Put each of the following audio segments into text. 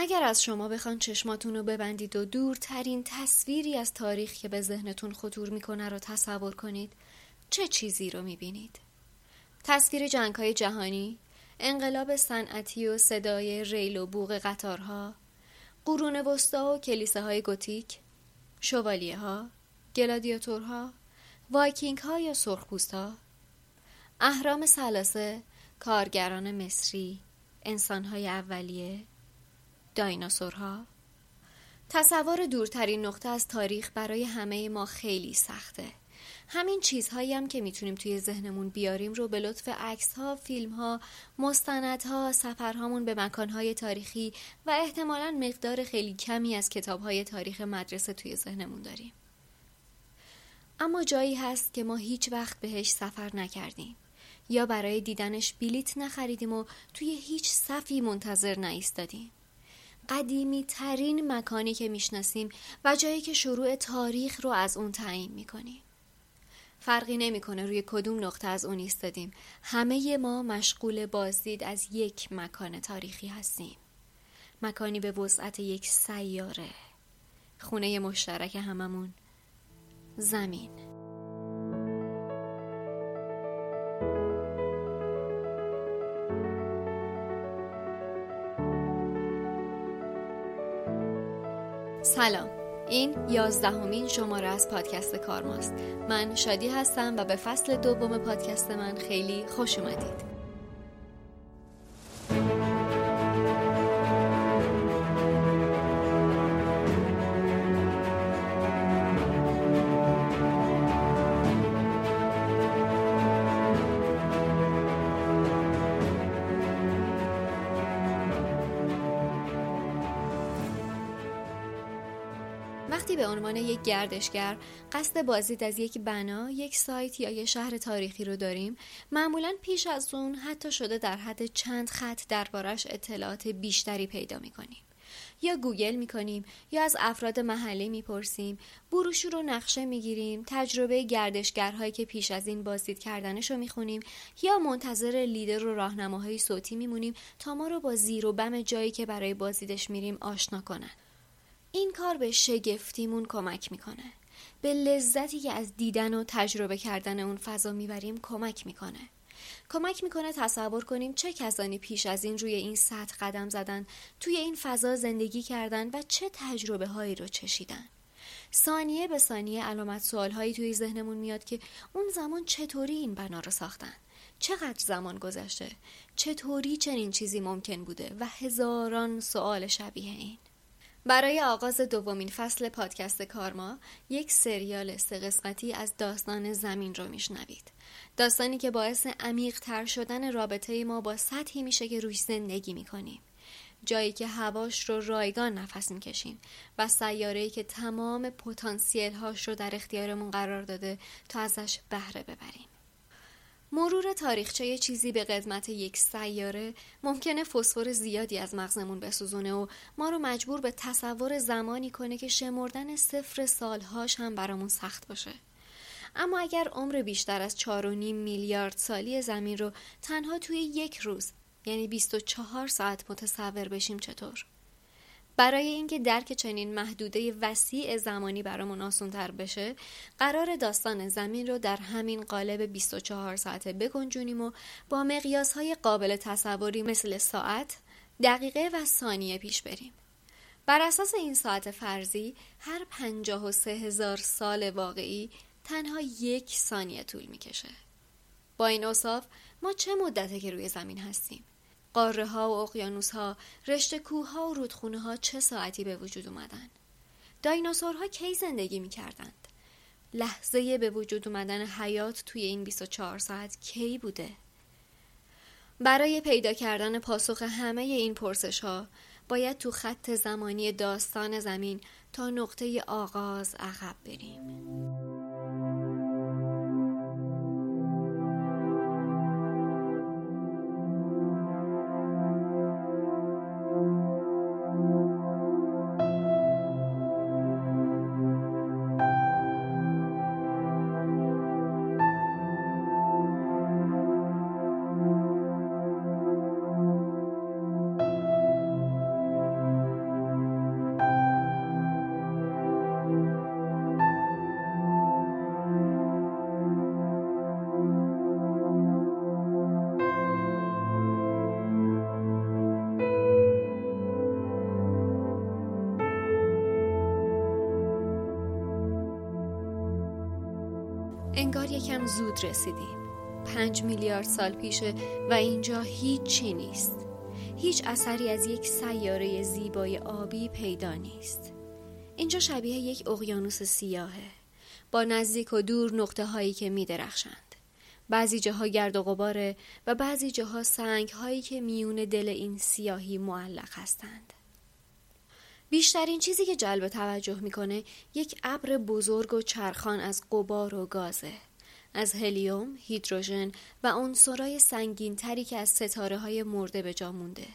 اگر از شما بخوان چشماتون رو ببندید و دورترین تصویری از تاریخ که به ذهنتون خطور می‌کنه رو تصور کنید چه چیزی رو می‌بینید؟ تصویر جنگ های جهانی، انقلاب صنعتی و صدای ریل و بوق قطارها، قرون وسطی و کلیسا های گوتیک، شوالیه ها، گلادیاتورها، وایکینگ ها یا سرخپوست ها، اهرام ثلاثه، کارگران مصری، انسان های اولیه، دایناسورها تصور دورترین نقطه از تاریخ برای همه ما خیلی سخته همین چیزهایی هم که می‌تونیم توی ذهنمون بیاریم رو به لطف عکس ها، فیلم ها، مستند ها، سفرهامون به مکان های تاریخی و احتمالا مقدار خیلی کمی از کتاب های تاریخ مدرسه توی ذهنمون داریم. اما جایی هست که ما هیچ وقت بهش سفر نکردیم یا برای دیدنش بلیت نخریدیم و توی هیچ صفی منتظر نایستادیم. قدیمی ترین مکانی که می‌شناسیم و جایی که شروع تاریخ رو از اون تعیین می‌کنیم. فرقی نمی‌کنه روی کدوم نقطه از اون ایستادیم. همه ما مشغول بازدید از یک مکان تاریخی هستیم. مکانی به وسعت یک سیاره. خونه مشترک هممون. زمین. سلام. این یازدهمین شماره از پادکست کارماست من شادی هستم و به فصل دوم پادکست من خیلی خوش اومدید. عنوان یک گردشگر. قصد بازدید از یک بنا، یک سایت یا یک شهر تاریخی رو داریم، معمولا پیش از اون حتی شده در حد چند خط دربارش اطلاعات بیشتری پیدا می‌کنیم. یا گوگل می‌کنیم یا از افراد محله می‌پرسیم. بروشور رو نقشه می‌گیریم تجربه گردشگرهایی که پیش از این بازدید کردنش رو می‌خونیم یا منتظر لیدر و راهنماهای صوتی میمونیم تا ما رو با زیر و بم جایی که برای بازدیدش میریم آشنا کنن. این کار به شگفتیمون کمک می‌کنه. به لذتی که از دیدن و تجربه کردن اون فضا می‌بریم کمک می‌کنه. کمک می‌کنه تصور کنیم چه کسانی پیش از این روی این سطح قدم زدن توی این فضا زندگی کردن و چه تجربه هایی رو چشیدن. ثانیه به ثانیه علامت سوال هایی توی ذهنمون میاد که اون زمان چطوری این بنا رو ساختن؟ چقدر زمان گذشته؟ چطوری چنین چیزی ممکن بوده؟ و هزاران سوال شبیه این. برای آغاز دومین فصل پادکست کارما یک سریال سه قسمتی از داستان زمین رو میشنوید. داستانی که باعث عمیق تر شدن رابطه ما با سطحی میشه که روش زندگی می‌کنیم. جایی که هواش رو رایگان نفس می‌کشیم و سیاره‌ای که تمام پتانسیل هاش رو در اختیارمون قرار داده تا ازش بهره ببریم. مرور تاریخچه چیزی به قدمت یک سیاره ممکنه فسفر زیادی از مغزمون بسوزونه و ما رو مجبور به تصور زمانی کنه که شمردن صفر سالهاش هم برامون سخت باشه. اما اگر عمر بیشتر از 4.5 میلیارد سالی زمین رو تنها توی یک روز یعنی 24 ساعت متصور بشیم چطور؟ برای اینکه درک چنین محدوده وسیع زمانی برامون آسانتر بشه قرار داستان زمین رو در همین قالب 24 ساعته بگنجونیم و با مقیاس های قابل تصوری مثل ساعت دقیقه و ثانیه پیش بریم. بر اساس این ساعت فرضی هر 53 هزار سال واقعی تنها یک ثانیه طول می‌کشه. با این اصاف ما چه مدته که روی زمین هستیم؟ قاره ها و اقیانوس ها رشته کوه ها و رودخونه ها چه ساعتی به وجود اومدن؟ دایناسورها کی زندگی می کردند لحظه به وجود اومدن حیات توی این 24 ساعت کی بوده؟ برای پیدا کردن پاسخ همه این پرسش ها باید تو خط زمانی داستان زمین تا نقطه آغاز عقب بریم. یکم زود رسیدیم پنج میلیارد سال پیشه و اینجا هیچی نیست هیچ اثری از یک سیاره زیبای آبی پیدا نیست اینجا شبیه یک اقیانوس سیاهه با نزدیک و دور نقطه هایی که می درخشند. بعضی جاها گرد و غباره و بعضی جاها سنگ هایی که میون دل این سیاهی معلق هستند. بیشترین چیزی که جلب توجه می‌کنه یک ابر بزرگ و چرخان از قبار و گازه. از هلیوم، هیدروژن و عنصرهای سنگین تری که از ستاره های مرده به جا مونده.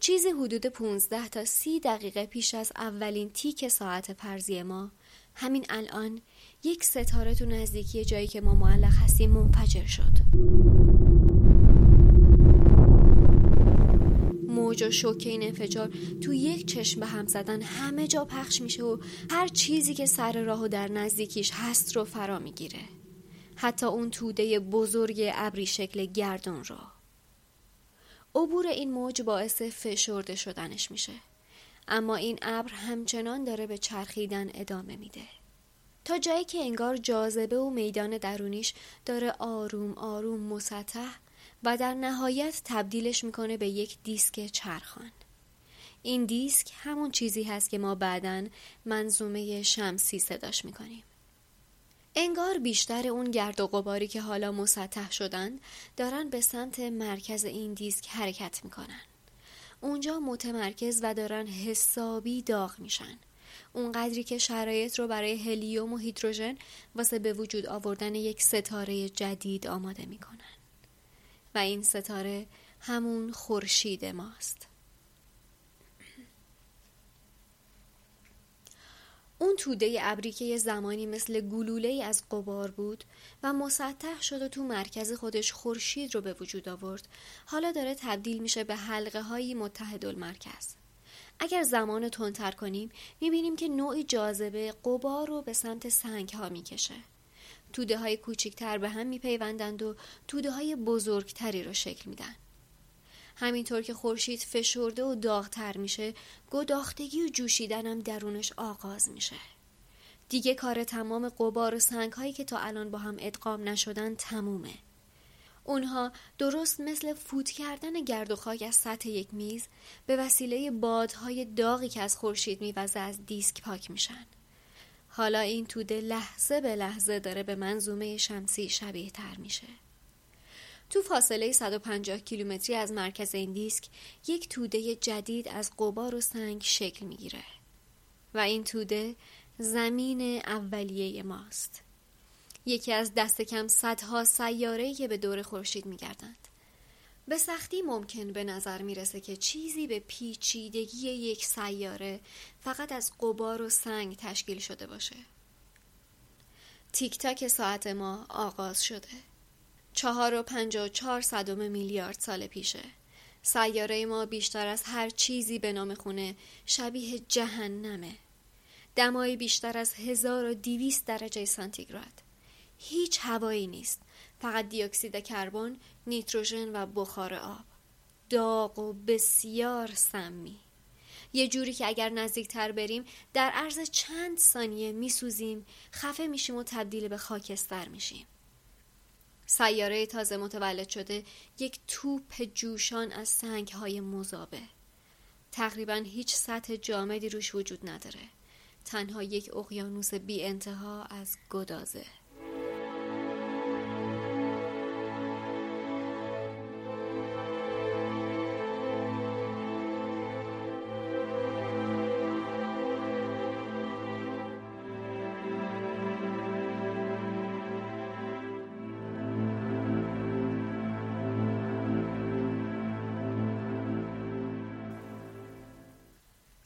چیزی حدود 15 تا 30 دقیقه پیش از اولین تیک ساعت پرزی ما همین الان یک ستاره تو نزدیکی جایی که ما معلق هستیم منفجر شد موج و شوک این انفجار تو یک چشم به هم زدن همه جا پخش میشه و هر چیزی که سر راه و در نزدیکیش هست رو فرا می‌گیره حتی اون توده بزرگ ابری شکل گردون را. عبور این موج باعث فشرده شدنش میشه. اما این ابر همچنان داره به چرخیدن ادامه میده. تا جایی که انگار جاذبه و میدان درونیش داره آروم آروم مسطح و در نهایت تبدیلش می‌کنه به یک دیسک چرخان. این دیسک همون چیزی هست که ما بعدا منظومه شمسی صداش می‌کنیم. انگار بیشتر اون گرد و غباری که حالا مسطح شدن دارن به سمت مرکز این دیسک حرکت می‌کنن. اونجا متمرکز و دارن حسابی داغ میشن. اونقدری که شرایط رو برای هلیوم و هیدروژن واسه به وجود آوردن یک ستاره جدید آماده می‌کنن. و این ستاره همون خورشید ماست. اون توده ابری که یه زمانی مثل گلوله از قبار بود و مسطح شد و تو مرکز خودش خورشید رو به وجود آورد. حالا داره تبدیل میشه به حلقه هایی متحد المرکز. اگر زمان تندتر کنیم می‌بینیم که نوعی جاذبه قبار رو به سمت سنگ ها می‌کشه. توده های کوچکتر به هم میپیوندند و توده های بزرگتری رو شکل میدن. همینطور که خورشید فشرده و داغتر میشه گداختگی و جوشیدن هم درونش آغاز میشه دیگه کار تمام قبار و سنگ هایی که تا الان با هم ادغام نشدن تمومه اونها درست مثل فوت کردن گرد و خاک از سطح یک میز به وسیله بادهای داغی که از خورشید میوزه از دیسک پاک میشن. حالا این توده لحظه به لحظه داره به منظومه شمسی شبیه تر میشه. تو فاصله 150 کیلومتری از مرکز این دیسک یک توده جدید از قبار و سنگ شکل می‌گیره و این توده زمین اولیه ماست. یکی از دست کم صدها سیاره‌ای که به دور خورشید میگردند. به سختی ممکن به نظر می‌رسه که چیزی به پیچیدگی یک سیاره فقط از قبار و سنگ تشکیل شده باشه. تیک تاک ساعت ما آغاز شده. چهار و پنج و چهار صدم میلیارد سال پیشه. سیاره ما بیشتر از هر چیزی به نام خونه شبیه جهنمه. دمای بیشتر از 1200 درجه سانتیگراد. هیچ هوایی نیست فقط دیوکسید کربن نیتروژن و بخار آب داغ و بسیار سمی یه جوری که اگر نزدیکتر بریم در عرض چند ثانیه میسوزیم خفه میشیم و تبدیل به خاکستر میشیم سیاره تازه متولد شده یک توپ جوشان از سنگ های مذابه. تقریبا هیچ سطح جامدی روش وجود نداره. تنها یک اقیانوس بی انتها از گدازه.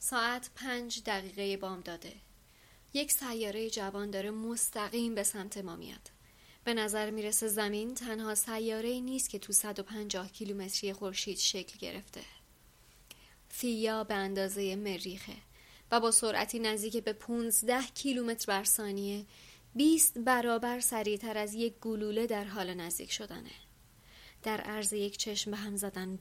ساعت پنج دقیقه بام داده. یک سیاره جوان داره مستقیم به سمت ما میاد. به نظر می‌رسه زمین تنها سیاره نیست که تو 150 کیلومتری خورشید شکل گرفته. فیا به اندازه مریخه و با سرعتی نزدیک به 15 کیلومتر بر ثانیه 20 برابر سریعتر از یک گلوله در حال نزدیک شدنه. در عرض یک چشم به هم زدن.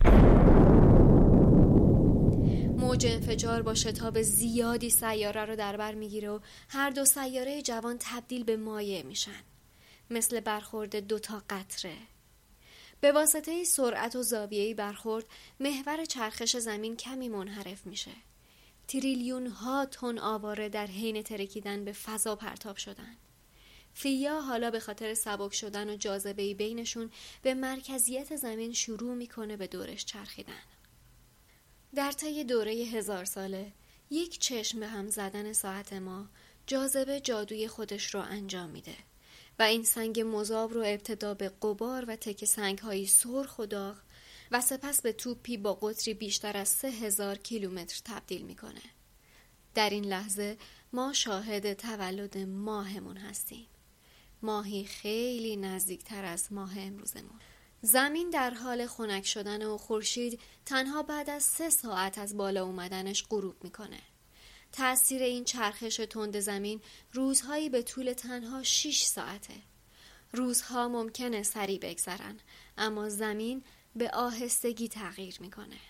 موج انفجار با شتاب زیادی سیاره رو در بر می‌گیره و هر دو سیاره جوان تبدیل به مایع میشن. مثل برخورد دوتا قطره. به واسطه سرعت و زاویه‌ای برخورد محور چرخش زمین کمی منحرف میشه. تریلیون ها تن آواره در حین ترکیدن به فضا پرتاب شدن. فیا حالا به خاطر سبک شدن و جاذبه بینشون به مرکزیت زمین شروع می‌کنه به دورش چرخیدن. در طی دوره هزار ساله یک چشم به هم زدن ساعت ما جاذبه جادوی خودش رو انجام میده و این سنگ مذاب رو ابتدا به قبار و تک سنگ هایی سرخ و داغ و سپس به توپی با قطری بیشتر از سه هزار کیلومتر تبدیل می‌کنه. در این لحظه ما شاهد تولد ماهمون هستیم. ماهی خیلی نزدیکتر از ماه امروزمون. زمین در حال خنک شدن و خورشید تنها بعد از سه ساعت از بالا اومدنش غروب می‌کنه. تأثیر این چرخش تند زمین روزهایی به طول تنها 6 ساعته. روزها ممکنه سریع بگذرن اما زمین به آهستگی تغییر می‌کنه.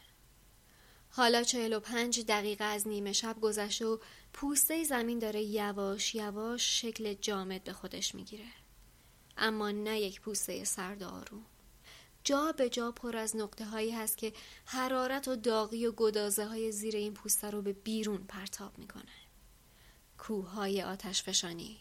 حالا 45 دقیقه از نیمه شب گذشته و پوسته زمین داره یواش یواش شکل جامد به خودش می‌گیره. اما نه یک پوسته سرد آروم. جا به جا پر از نقطه هایی هست که حرارت و داغی و گدازه های زیر این پوسته رو به بیرون پرتاب می‌کنه. کوه های آتش فشانی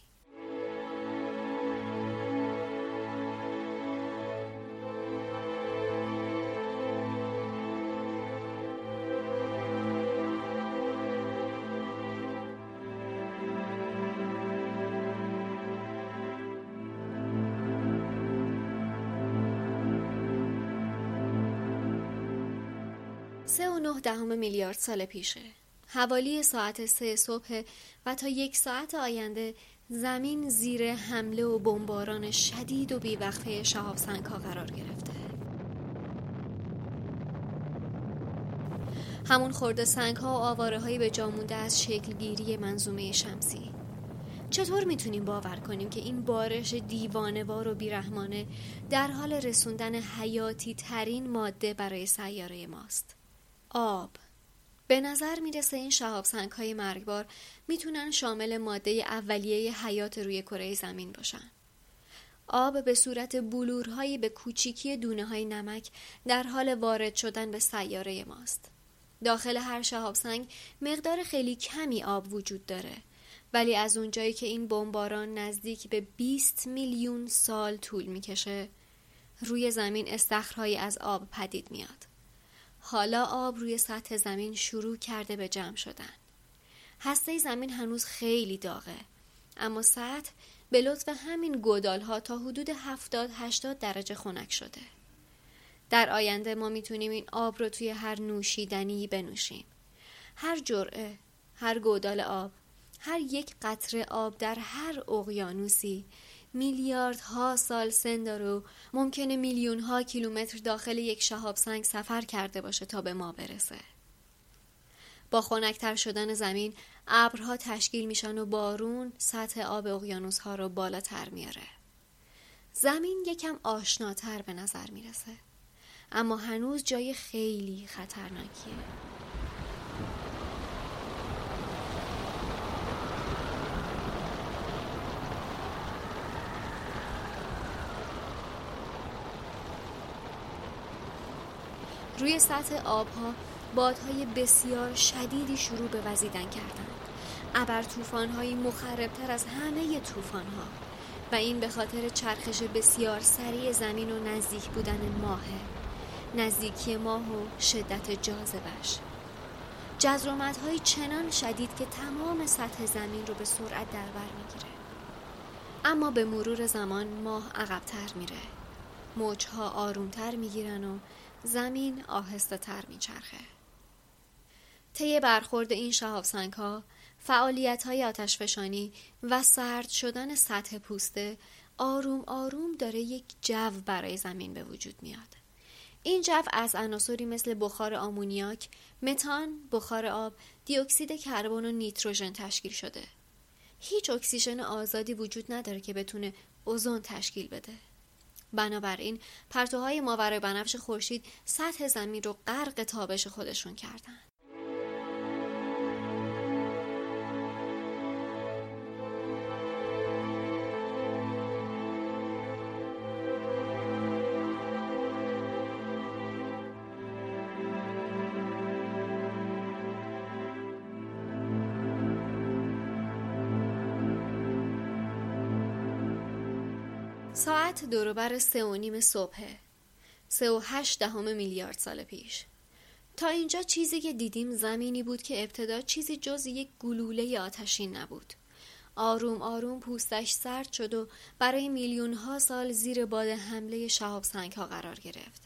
دهم میلیارد سال پیشه. حوالی ساعت سه صبح و تا یک ساعت آینده زمین زیر حمله و بمباران شدید و بیوقفه شهاب ها قرار گرفته. همون خورده سنگ ها و آواره هایی به جامونده از شکلگیری منظومه شمسی. چطور می‌تونیم باور کنیم که این بارش دیوانوار و بیرحمانه در حال رسوندن حیاتی ترین ماده برای سیاره ماست؟ آب به نظر می‌رسه این شهاب سنگ های مرگبار می‌تونن شامل ماده اولیه حیات روی کره زمین باشن. آب به صورت بلورهایی به کوچیکی دونه های نمک در حال وارد شدن به سیاره ماست. داخل هر شهاب سنگ مقدار خیلی کمی آب وجود داره ولی از اونجایی که این بمباران نزدیک به 20 میلیون سال طول می‌کشه روی زمین استخرهایی از آب پدید میاد. حالا آب روی سطح زمین شروع کرده به جمع شدن. هسته زمین هنوز خیلی داغه اما سطح به لطف همین گودال ها تا حدود 70 80 درجه خنک شده. در آینده ما می‌تونیم این آب رو توی هر نوشیدنی بنوشیم. هر جرعه، هر گودال آب، هر یک قطره آب در هر اقیانوسی میلیاردها سال سن داره و ممکنه میلیون ها کیلومتر داخل یک شهاب سنگ سفر کرده باشه تا به ما برسه. با خنکتر شدن زمین ابرها تشکیل میشن و بارون سطح آب اقیانوس ها رو بالاتر میاره. زمین یکم آشناتر به نظر می‌رسه. اما هنوز جای خیلی خطرناکیه. روی سطح آبها بادهای بسیار شدیدی شروع به وزیدن کردند. ابر طوفانهایی مخربتر از همه طوفانها. و این به خاطر چرخش بسیار سریع زمین و نزدیک بودن ماه. نزدیکی ماه و شدت جاذبش های چنان شدید که تمام سطح زمین رو به سرعت در بر می‌گیره. اما به مرور زمان ماه عقبتر میره. موجها آرومتر می‌گیرن و زمین آهسته تر میچرخه. طی برخورد این شهاب ها فعالیت های آتشفشانی و سرد شدن سطح پوسته آروم آروم داره یک جو برای زمین به وجود میاد. این جو از عناصری مثل بخار آمونیاک، متان، بخار آب، دیوکسید کربن و نیتروژن تشکیل شده. هیچ اکسیژن آزادی وجود نداره که بتونه اوزون تشکیل بده. بنابراین پرتوهای ماورای بنفش خورشید سطح زمین رو غرق تابش خودشون کردن. دوروبر سه و نیم صبحه. سه و هشت دهم میلیارد سال پیش. تا اینجا چیزی که دیدیم زمینی بود که ابتدا چیزی جز یک گلوله آتشین نبود. آروم آروم پوستش سرد شد و برای میلیون ها سال زیر باد حمله شهاب سنگ ها قرار گرفت.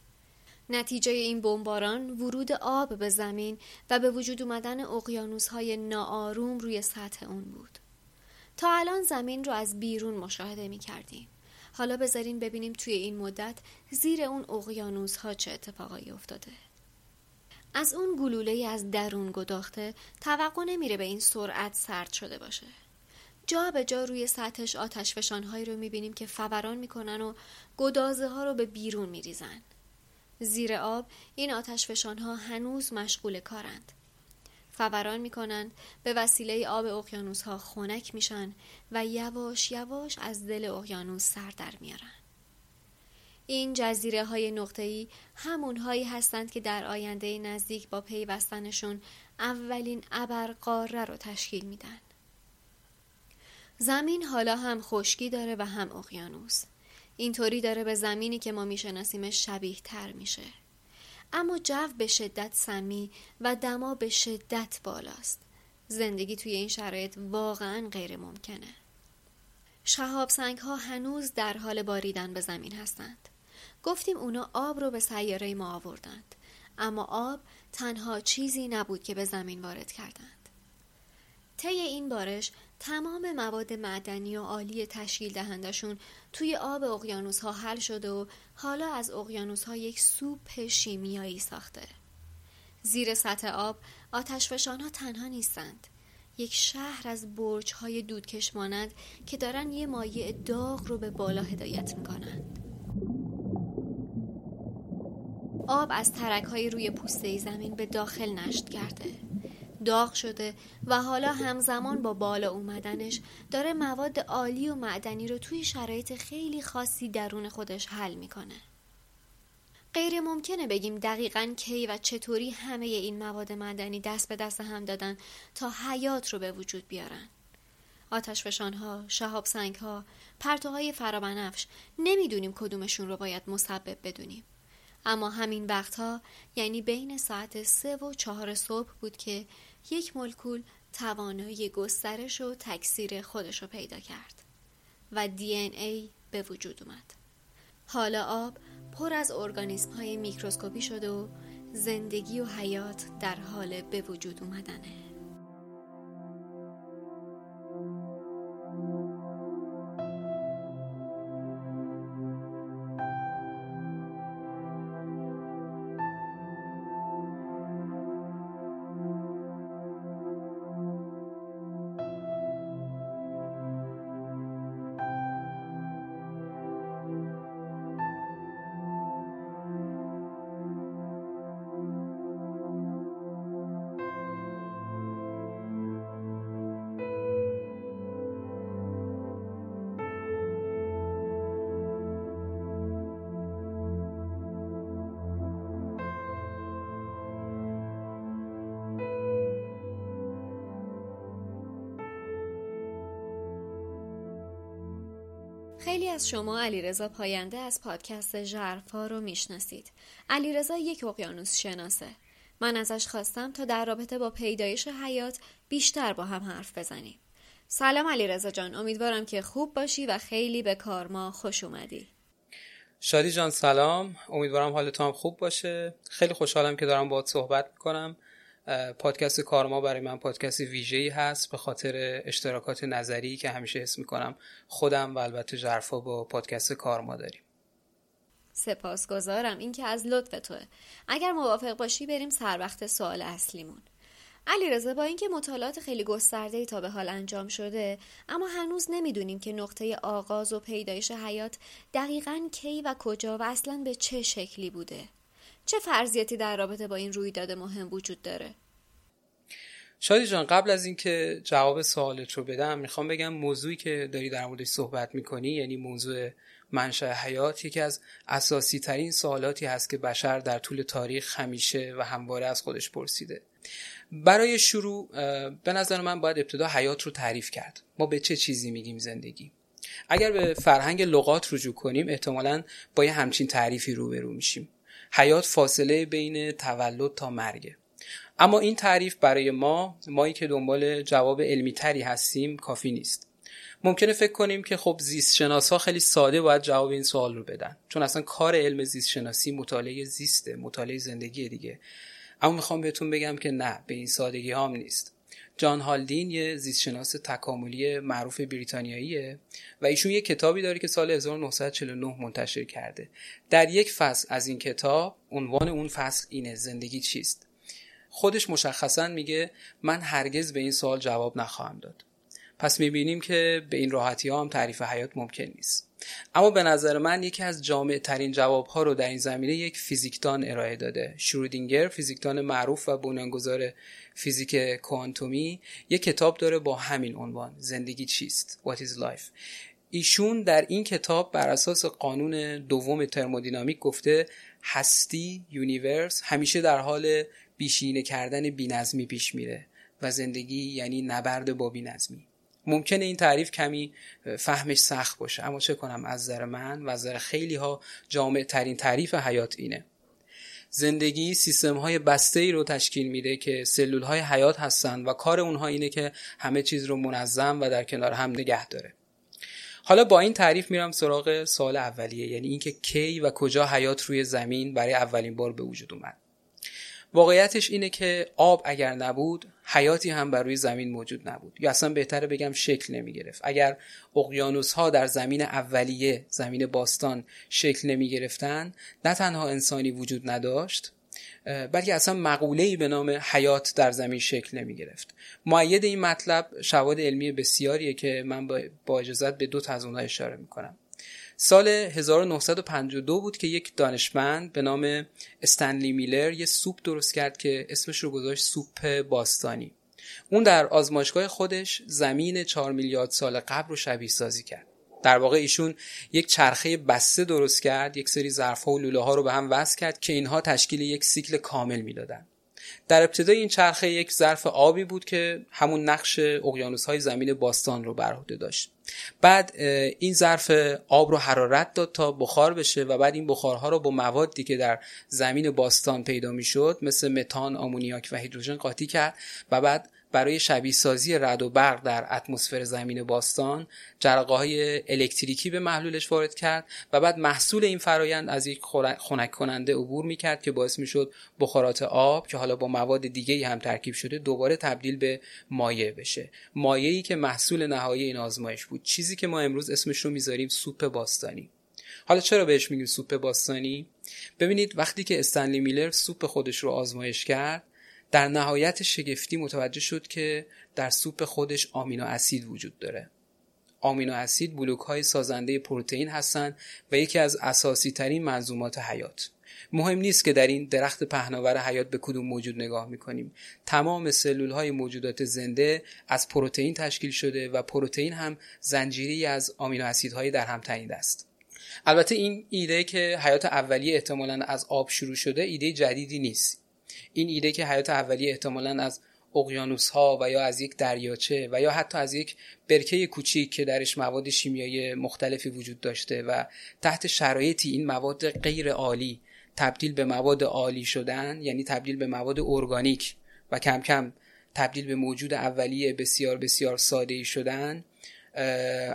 نتیجه این بمباران ورود آب به زمین و به وجود اومدن اقیانوس های ناآروم روی سطح اون بود. تا الان زمین رو از بیرون مشاهده می کردیم حالا بذارین ببینیم توی این مدت زیر اون اقیانوس ها چه اتفاقایی افتاده. از اون گلوله از درون گداخته توقع نمیره به این سرعت سرد شده باشه. جا به جا روی سطحش آتش هایی رو می‌بینیم که فوران می‌کنن و گدازه ها رو به بیرون میریزن. زیر آب این آتش ها هنوز مشغول کارند. فوران می‌کنند به وسیله آب اقیانوس ها خنک میشن و یواش یواش از دل اقیانوس سر در میارن این جزیره های نقطه ای همون هایی هستند که در آینده نزدیک با پیوستنشون اولین ابرقاره رو تشکیل میدن. زمین حالا هم خشکی داره و هم اقیانوس. اینطوری داره به زمینی که ما میشناسیمش شبیه تر میشه. اما جو به شدت سمی و دما به شدت بالاست. زندگی توی این شرایط واقعا غیر ممکنه. شهاب سنگ ها هنوز در حال باریدن به زمین هستند. گفتیم اونا آب رو به سیاره ما آوردند اما آب تنها چیزی نبود که به زمین وارد کردند طی این بارش تمام مواد معدنی و عالی تشکیل دهندشون توی آب اقیانوس ها حل شده و حالا از اقیانوس ها یک سوپ شیمیایی ساخته. زیر سطح آب آتشفشان ها تنها نیستند. یک شهر از برج های دودکش مانند که دارن یه مایع داغ رو به بالا هدایت می‌کنند. آب از ترک های روی پوسته زمین به داخل نشت کرده. داغ شده و حالا همزمان با بالا اومدنش داره مواد عالی و معدنی رو توی شرایط خیلی خاصی درون خودش حل می‌کنه. غیر ممکنه بگیم دقیقا کی و چطوری همه این مواد معدنی دست به دست هم دادن تا حیات رو به وجود بیارن. آتشفشان ها، شهاب سنگ ها، پرتوهای فرابنفش نمی‌دونیم کدومشون رو باید مسبب بدونیم. اما همین وقتها یعنی بین ساعت سه و چهار صبح بود که یک مولکول توانایی گسترش و تکثیر خودش رو پیدا کرد و دی ای به وجود اومد. حالا آب پر از ارگانیسم های میکروسکوپی شده و زندگی و حیات در حال به وجود اومدنه. خیلی از شما علیرضا پاینده از پادکست ژرفا رو می‌شناسید. علیرضا یک اقیانوس شناسه. من ازش خواستم تا در رابطه با پیدایش حیات بیشتر با هم حرف بزنیم. سلام علیرضا جان، امیدوارم که خوب باشی و خیلی به کار ما خوش اومدی. شادی جان سلام، امیدوارم حال تو هم خوب باشه. خیلی خوشحالم که دارم باهات صحبت می‌کنم. پادکست کارما برای من پادکست ویژه‌ای هست به خاطر اشتراکات نظری که همیشه حس می‌کنم خودم و البته جرفا با پادکست کارما داریم. سپاسگزارم. این که از لطف توه. اگر موافق باشی بریم سر وقت سوال اصلیمون. علیرضا با اینکه مطالعات خیلی گسترده تا به حال انجام شده اما هنوز نمی‌دونیم که نقطه آغاز و پیدایش حیات دقیقا کی و کجا و اصلا به چه شکلی بوده. چه فرضیاتی در رابطه با این رویداد مهم وجود داره؟ شادی جان قبل از اینکه جواب سوالت رو بدم می‌خوام بگم موضوعی که داری در موردش صحبت می‌کنی یعنی موضوع منشأ حیات یکی از اساسی ترین سوالاتی هست که بشر در طول تاریخ همیشه و همواره از خودش پرسیده. برای شروع به نظر من باید ابتدا حیات رو تعریف کرد. ما به چه چیزی میگیم زندگی؟ اگر به فرهنگ لغات رجوع کنیم احتمالا با یه همچین تعریفی روبرو میشیم. حیات فاصله بین تولد تا مرگه اما این تعریف برای ما مایی که دنبال جواب علمی تری هستیم کافی نیست. ممکنه فکر کنیم که خب زیست شناس ها خیلی ساده باید جواب این سوال رو بدن. چون اصلا کار علم زیست شناسی مطالعه زیسته مطالعه زندگی دیگه. اما می‌خوام بهتون بگم که نه به این سادگی هم نیست. جان هالدین یه زیستشناس تکاملی معروف بریتانیاییه و ایشون یه کتابی داره که سال 1949 منتشر کرده. در یک فصل از این کتاب عنوان اون فصل اینه زندگی چیست؟ خودش مشخصا میگه من هرگز به این سوال جواب نخواهم داد. پس می‌بینیم که به این راحتی ها هم تعریف حیات ممکن نیست. اما به نظر من یکی از جامع ترین جواب ها رو در این زمینه یک فیزیکدان ارائه داده. شرودینگر فیزیکدان معروف و بنیانگذار فیزیک کوانتومی یک کتاب داره با همین عنوان زندگی چیست؟ What is life? ایشون در این کتاب بر اساس قانون دوم ترمودینامیک گفته هستی universe همیشه در حال بیشینه کردن بینظمی پیش میره و زندگی یعنی نبرد با بینظمی. ممکنه این تعریف کمی فهمش سخت باشه. اما چه کنم؟ از نظر من و از نظر خیلی ها جامع ترین تعریف حیات اینه. زندگی سیستم های بسته ای رو تشکیل میده که سلول های حیات هستن و کار اونها اینه که همه چیز رو منظم و در کنار هم نگه داره. حالا با این تعریف میرم سراغ سوال اولیه یعنی اینکه کی و کجا حیات روی زمین برای اولین بار به وجود اومد. واقعیتش اینه که آب اگر نبود حیاتی هم بر روی زمین موجود نبود. یا اصلا بهتره بگم شکل نمی گرفت اگر اقیانوس ها در زمین اولیه زمین باستان شکل نمی گرفتن نه تنها انسانی وجود نداشت بلکه اصلا مقوله به نام حیات در زمین شکل نمی گرفت معید این مطلب شواهد علمی بسیاریه که من با اجازت به دو تا از اونها اشاره می کنم سال 1952 بود که یک دانشمند به نام استنلی میلر یه سوپ درست کرد که اسمش رو گذاشت سوپ باستانی. اون در آزمایشگاه خودش زمین 4 میلیارد سال قبل رو شبیه سازی کرد. در واقع ایشون یک چرخه بسته درست کرد یک سری ظرف و لوله ها رو به هم وصل کرد که اینها تشکیل یک سیکل کامل می‌دادن. در ابتدای این چرخه یک ظرف آبی بود که همون نقش اقیانوس های زمین باستان رو بر عهده داشت. بعد این ظرف آب رو حرارت داد تا بخار بشه و بعد این بخارها رو با موادی که در زمین باستان پیدا می‌شد مثل متان، آمونیاک و هیدروژن قاطی کرد و بعد برای شبیه سازی رد و برق در اتمسفر زمین باستان جرقه های الکتریکی به محلولش وارد کرد و بعد محصول این فرایند از یک خنک کننده عبور می‌کرد که باعث می‌شد بخارات آب که حالا با مواد دیگه هم ترکیب شده دوباره تبدیل به مایع بشه. مایعی که محصول نهایی این آزمایش بود. چیزی که ما امروز اسمش رو می‌ذاریم سوپ باستانی. حالا چرا بهش میگیم سوپ باستانی؟ ببینید وقتی که استنلی میلر سوپ خودش رو آزمایش کرد در نهایت شگفتی متوجه شد که در سوپ خودش آمینو اسید وجود داره. آمینو اسید بلوک های سازنده پروتئین هستند و یکی از اساسی ترین منظومات حیات. مهم نیست که در این درخت پهناور حیات به کدوم موجود نگاه می‌کنیم. تمام سلول های موجودات زنده از پروتئین تشکیل شده و پروتئین هم زنجیری از آمینو اسیدهای در هم تنیده است. البته این ایده که حیات اولیه احتمالا از آب شروع شده ایده جدیدی نیست. این ایده که حیات اولیه احتمالا از اقیانوس ها و یا از یک دریاچه و یا حتی از یک برکه کوچیک که درش مواد شیمیایی مختلفی وجود داشته و تحت شرایطی این مواد غیر عالی تبدیل به مواد عالی شدن یعنی تبدیل به مواد ارگانیک و کم کم تبدیل به موجود اولیه بسیار بسیار ساده شدن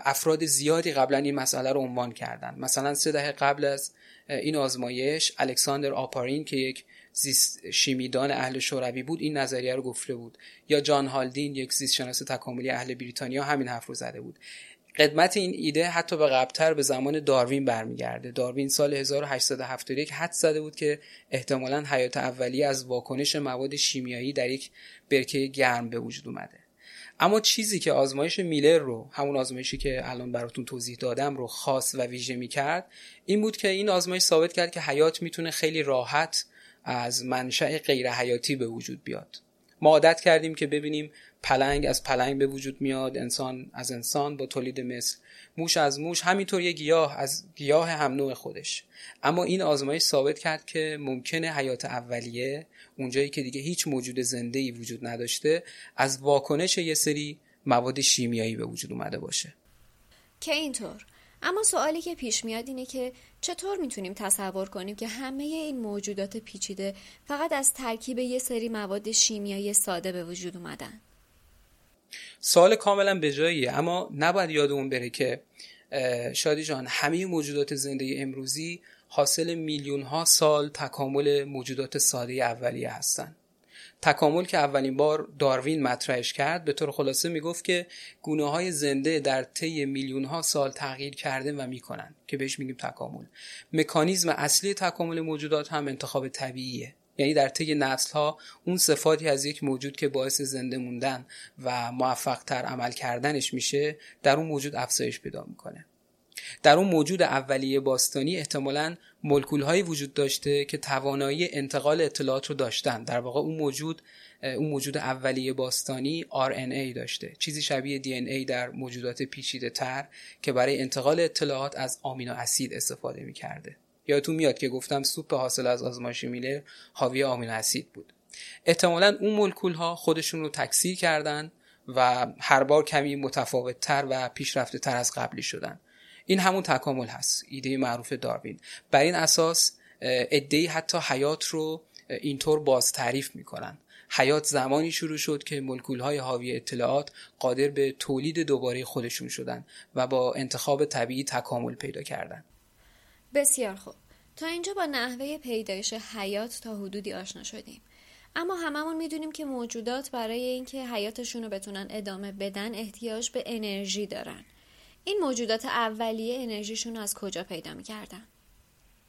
افراد زیادی قبلا این مسئله رو عنوان کردن. مثلا سه دهه قبل از این آزمایش الکساندر آپارین که یک زیست شیمیدان اهل شوروی بود این نظریه رو گفته بود. یا جان هالدین یک زیست شناس تکاملی اهل بریتانیا همین حرف رو زده بود. قدمت این ایده حتی به قبلتر به زمان داروین برمیگرده. داروین سال 1871 حد زده بود که احتمالا حیات اولیه از واکنش مواد شیمیایی در یک برکه گرم به وجود اومده. اما چیزی که آزمایش میلر رو همون آزمایشی که الان براتون توضیح دادم رو خاص و ویژه می‌کرد این بود که این آزمایش ثابت کرد که حیات می‌تونه خیلی راحت از منشأ غیر حیاتی به وجود بیاد. ما عادت کردیم که ببینیم پلنگ از پلنگ به وجود میاد انسان از انسان با تولید مثل موش از موش همینطور یه گیاه از گیاه هم نوع خودش. اما این آزمایش ثابت کرد که ممکنه حیات اولیه اونجایی که دیگه هیچ موجود زنده ای وجود نداشته از واکنش یه سری مواد شیمیایی به وجود اومده باشه. که اینطور. اما سوالی که پیش میاد اینه که چطور می‌تونیم تصور کنیم که همه این موجودات پیچیده فقط از ترکیب یه سری مواد شیمیایی ساده به وجود اومدن سوال کاملا به جاییه اما نباید یادمون بره که شادی جان همه موجودات زنده امروزی حاصل میلیون ها سال تکامل موجودات ساده اولیه هستند. تکامل که اولین بار داروین مطرحش کرد به طور خلاصه می‌گفت که گونه های زنده در طی میلیون ها سال تغییر کرده و می‌کنن که بهش میگیم تکامل. مکانیزم اصلی تکامل موجودات هم انتخاب طبیعیه. یعنی در طی نسل ها اون صفاتی از یک موجود که باعث زنده موندن و موفق تر عمل کردنش میشه در اون موجود افزایش پیدا می‌کنه. در اون موجود اولیه باستانی احتمالا ملکول هایی وجود داشته که توانایی انتقال اطلاعات رو داشتن. در واقع اون موجود اون موجود اولیه باستانی RNA داشته. چیزی شبیه DNA در موجودات پیچیده تر که برای انتقال اطلاعات از آمینو اسید استفاده می‌کرده. یادتون میاد که گفتم سوپ حاصل از آزمایش میلر حاوی آمینو اسید بود. احتمالا اون مولکول ها خودشون رو تکثیر کردن و هر بار کمی متفاوت تر و پیشرفته تر از قبلی شدن. این همون تکامل هست. ایده معروف داروین. بر این اساس ادهی حتی حیات رو اینطور باز تعریف می‌کنن. حیات زمانی شروع شد که ملکول های حاوی اطلاعات قادر به تولید دوباره خودشون شدن و با انتخاب طبیعی تکامل پیدا کردن. بسیار خوب. تا اینجا با نحوه پیدایش حیات تا حدودی آشنا شدیم. اما هممون می‌دونیم که موجودات برای اینکه حیاتشون رو بتونن ادامه بدن احتیاج به انرژی دارن. این موجودات اولیه انرژیشون از کجا پیدا می‌کردن؟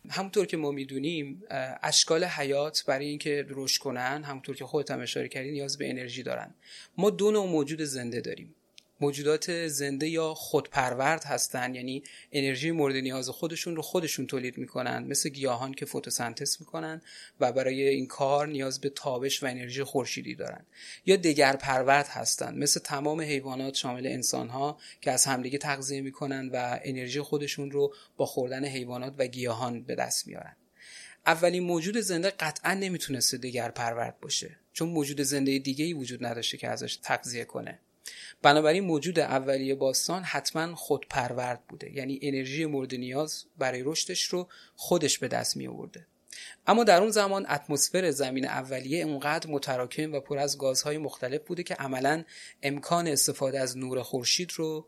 همونطور که ما می‌دونیم اشکال حیات برای اینکه رشد کنن همونطور که خودت هم اشاره کردی نیاز به انرژی دارن ما دو نوع موجود زنده داریم موجودات زنده یا خودپرورد هستن. یعنی انرژی مورد نیاز خودشون رو خودشون تولید می‌کنن. مثل گیاهان که فتوسنتز می‌کنن و برای این کار نیاز به تابش و انرژی خورشیدی دارن. یا دگر پرورد هستن. مثل تمام حیوانات شامل انسانها که از همدیگه تغذیه می‌کنن و انرژی خودشون رو با خوردن حیوانات و گیاهان به دست میارن. اولین موجود زنده قطعا نمی‌تونسته دگر پرورد باشه. چون موجود زنده دیگه ای وجود نداشته که ازش تغذیه کنه. بنابراین موجود اولیه باستان حتما خودپرورد بوده. یعنی انرژی مورد نیاز برای رشدش رو خودش به دست می آورده اما در اون زمان اتمسفر زمین اولیه اونقدر متراکم و پر از گازهای مختلف بوده که عملا امکان استفاده از نور خورشید رو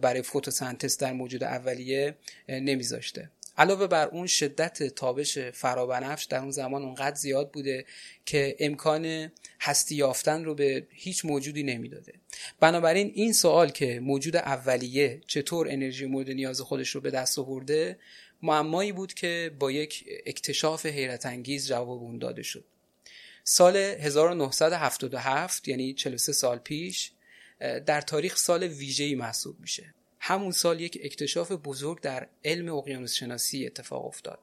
برای فتوسنتز در موجود اولیه نمیذاشته. علاوه بر اون شدت تابش فرابنفش در اون زمان اونقدر زیاد بوده که امکان هستی یافتن رو به هیچ موجودی نمی‌داده. بنابراین این سوال که موجود اولیه چطور انرژی مورد نیاز خودش رو به دست آورده معمایی بود که با یک اکتشاف حیرت انگیز جواب اون داده شد. سال 1977 یعنی 43 سال پیش در تاریخ سال ویژه‌ای محسوب میشه. همون سال یک اکتشاف بزرگ در علم اقیانوس شناسی اتفاق افتاد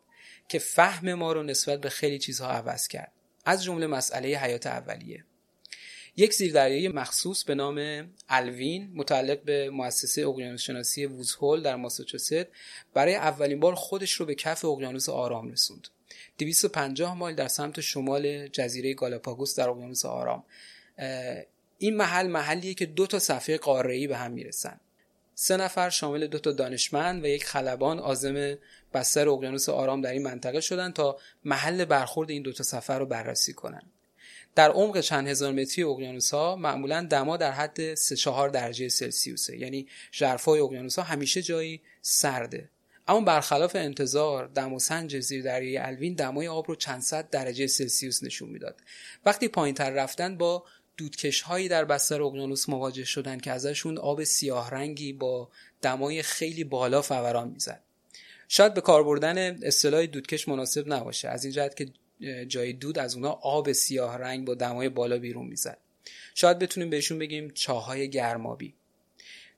که فهم ما رو نسبت به خیلی چیزها عوض کرد. از جمله مسئله حیات اولیه. یک زیردریایی مخصوص به نام الوین متعلق به مؤسسه اقیانوس شناسی ووزهول در ماساچوست برای اولین بار خودش رو به کف اقیانوس آرام رسوند. 250 مایل در سمت شمال جزیره گالاپاگوس در اقیانوس آرام. این محل محلیه که دو تا صفحه قاره‌ای به هم می‌رسن. سه نفر شامل دو تا دانشمند و یک خلبان عازم بستر اقیانوس آرام در این منطقه شدند تا محل برخورد این دو تا سفر رو بررسی کنند. در عمق چند هزار متری اقیانوس ها معمولا دما در حد 3 4 درجه سلسیوسه یعنی ژرفای اقیانوس ها همیشه جایی سرده اما برخلاف انتظار دم و سنج زیر دریای الوین دمای آب رو چند صد درجه سلسیوس نشون می‌داد وقتی پایینتر رفتن با دودکش هایی در بستر اقیانوس مواجه شدن که ازشون آب سیاه رنگی با دمای خیلی بالا فوران می‌زد. شاید به کار بردن اصطلاح دودکش مناسب نباشه. از این جهت که جای دود از اونا آب سیاه رنگ با دمای بالا بیرون می‌زد. شاید بتونیم بهشون بگیم چاهای گرمابی.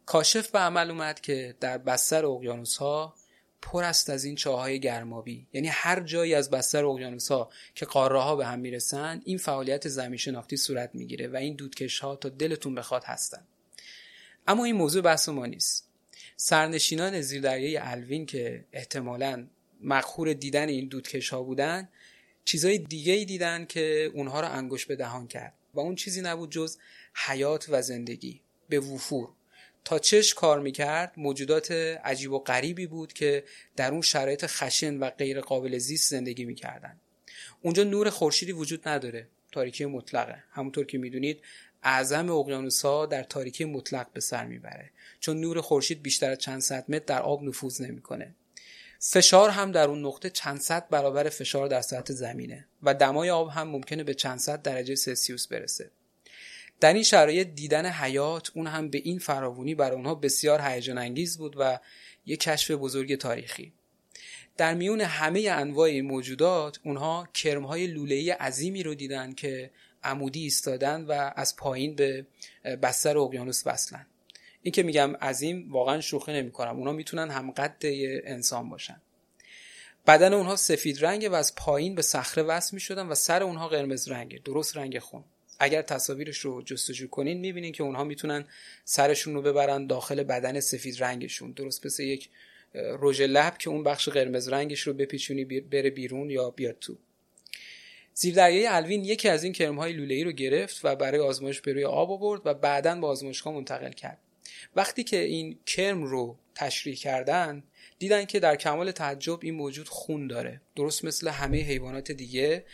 کاشف به عمل اومد که در بستر اقیانوس ها پر است از این چاهای گرمابی. یعنی هر جایی از بستر اقیانوس ها که قاره ها به هم می‌رسن این فعالیت زمین شناختی صورت می‌گیره و این دودکش ها تا دلتون بخواد هستن. اما این موضوع بحث ما نیست. سرنشینان زیر دریای الوین که احتمالا مقهور دیدن این دودکش ها بودن چیزای دیگه ای دیدن که اونها رو انگوش به دهان کرد. و اون چیزی نبود جز حیات و زندگی. به وفور. تا چش کار می‌کرد موجودات عجیب و غریبی بود که در اون شرایط خشن و غیر قابل زیست زندگی می‌کردن. اونجا نور خورشیدی وجود نداره تاریکی مطلقه. همونطور که می‌دونید اعظم اقیانوسها در تاریکی مطلق به سر می‌بره. چون نور خورشید بیشتر از چند صد متر در آب نفوذ نمی‌کنه. فشار هم در اون نقطه چند صد برابر فشار در سطح زمینه و دمای آب هم ممکنه به چند صد درجه سلسیوس برسه. در این شرایط دیدن حیات اون هم به این فراوونی برای اونها بسیار هیجان انگیز بود و یک کشف بزرگ تاریخی. در میون همه انواع موجودات اونها کرمهای لوله‌ای عظیمی رو دیدن که عمودی ایستادن و از پایین به بستر اقیانوس وصلن. این که میگم عظیم واقعا شوخی نمی‌کنم. اونا می‌تونن هم قد انسان باشن. بدن اونها سفید رنگه و از پایین به صخره وصل می‌شدن و سر اونها قرمز رنگه درست رنگ خون. اگر تصاویرش رو جستجو کنین می‌بینین که اونها می‌تونن سرشون رو ببرن داخل بدن سفید رنگشون. درست مثل یک رژ لب که اون بخش قرمز رنگش رو بپیچونی بره بیرون یا بیاد تو. زیردریای الوین یکی از این کرمهای لوله‌ای رو گرفت و برای آزمایش به روی آب آورد و بعدا به آزمایشگاه منتقل کرد. وقتی که این کرم رو تشریح کردن دیدن که در کمال تعجب این موجود خون داره. درست مثل همه حیوانات دیگه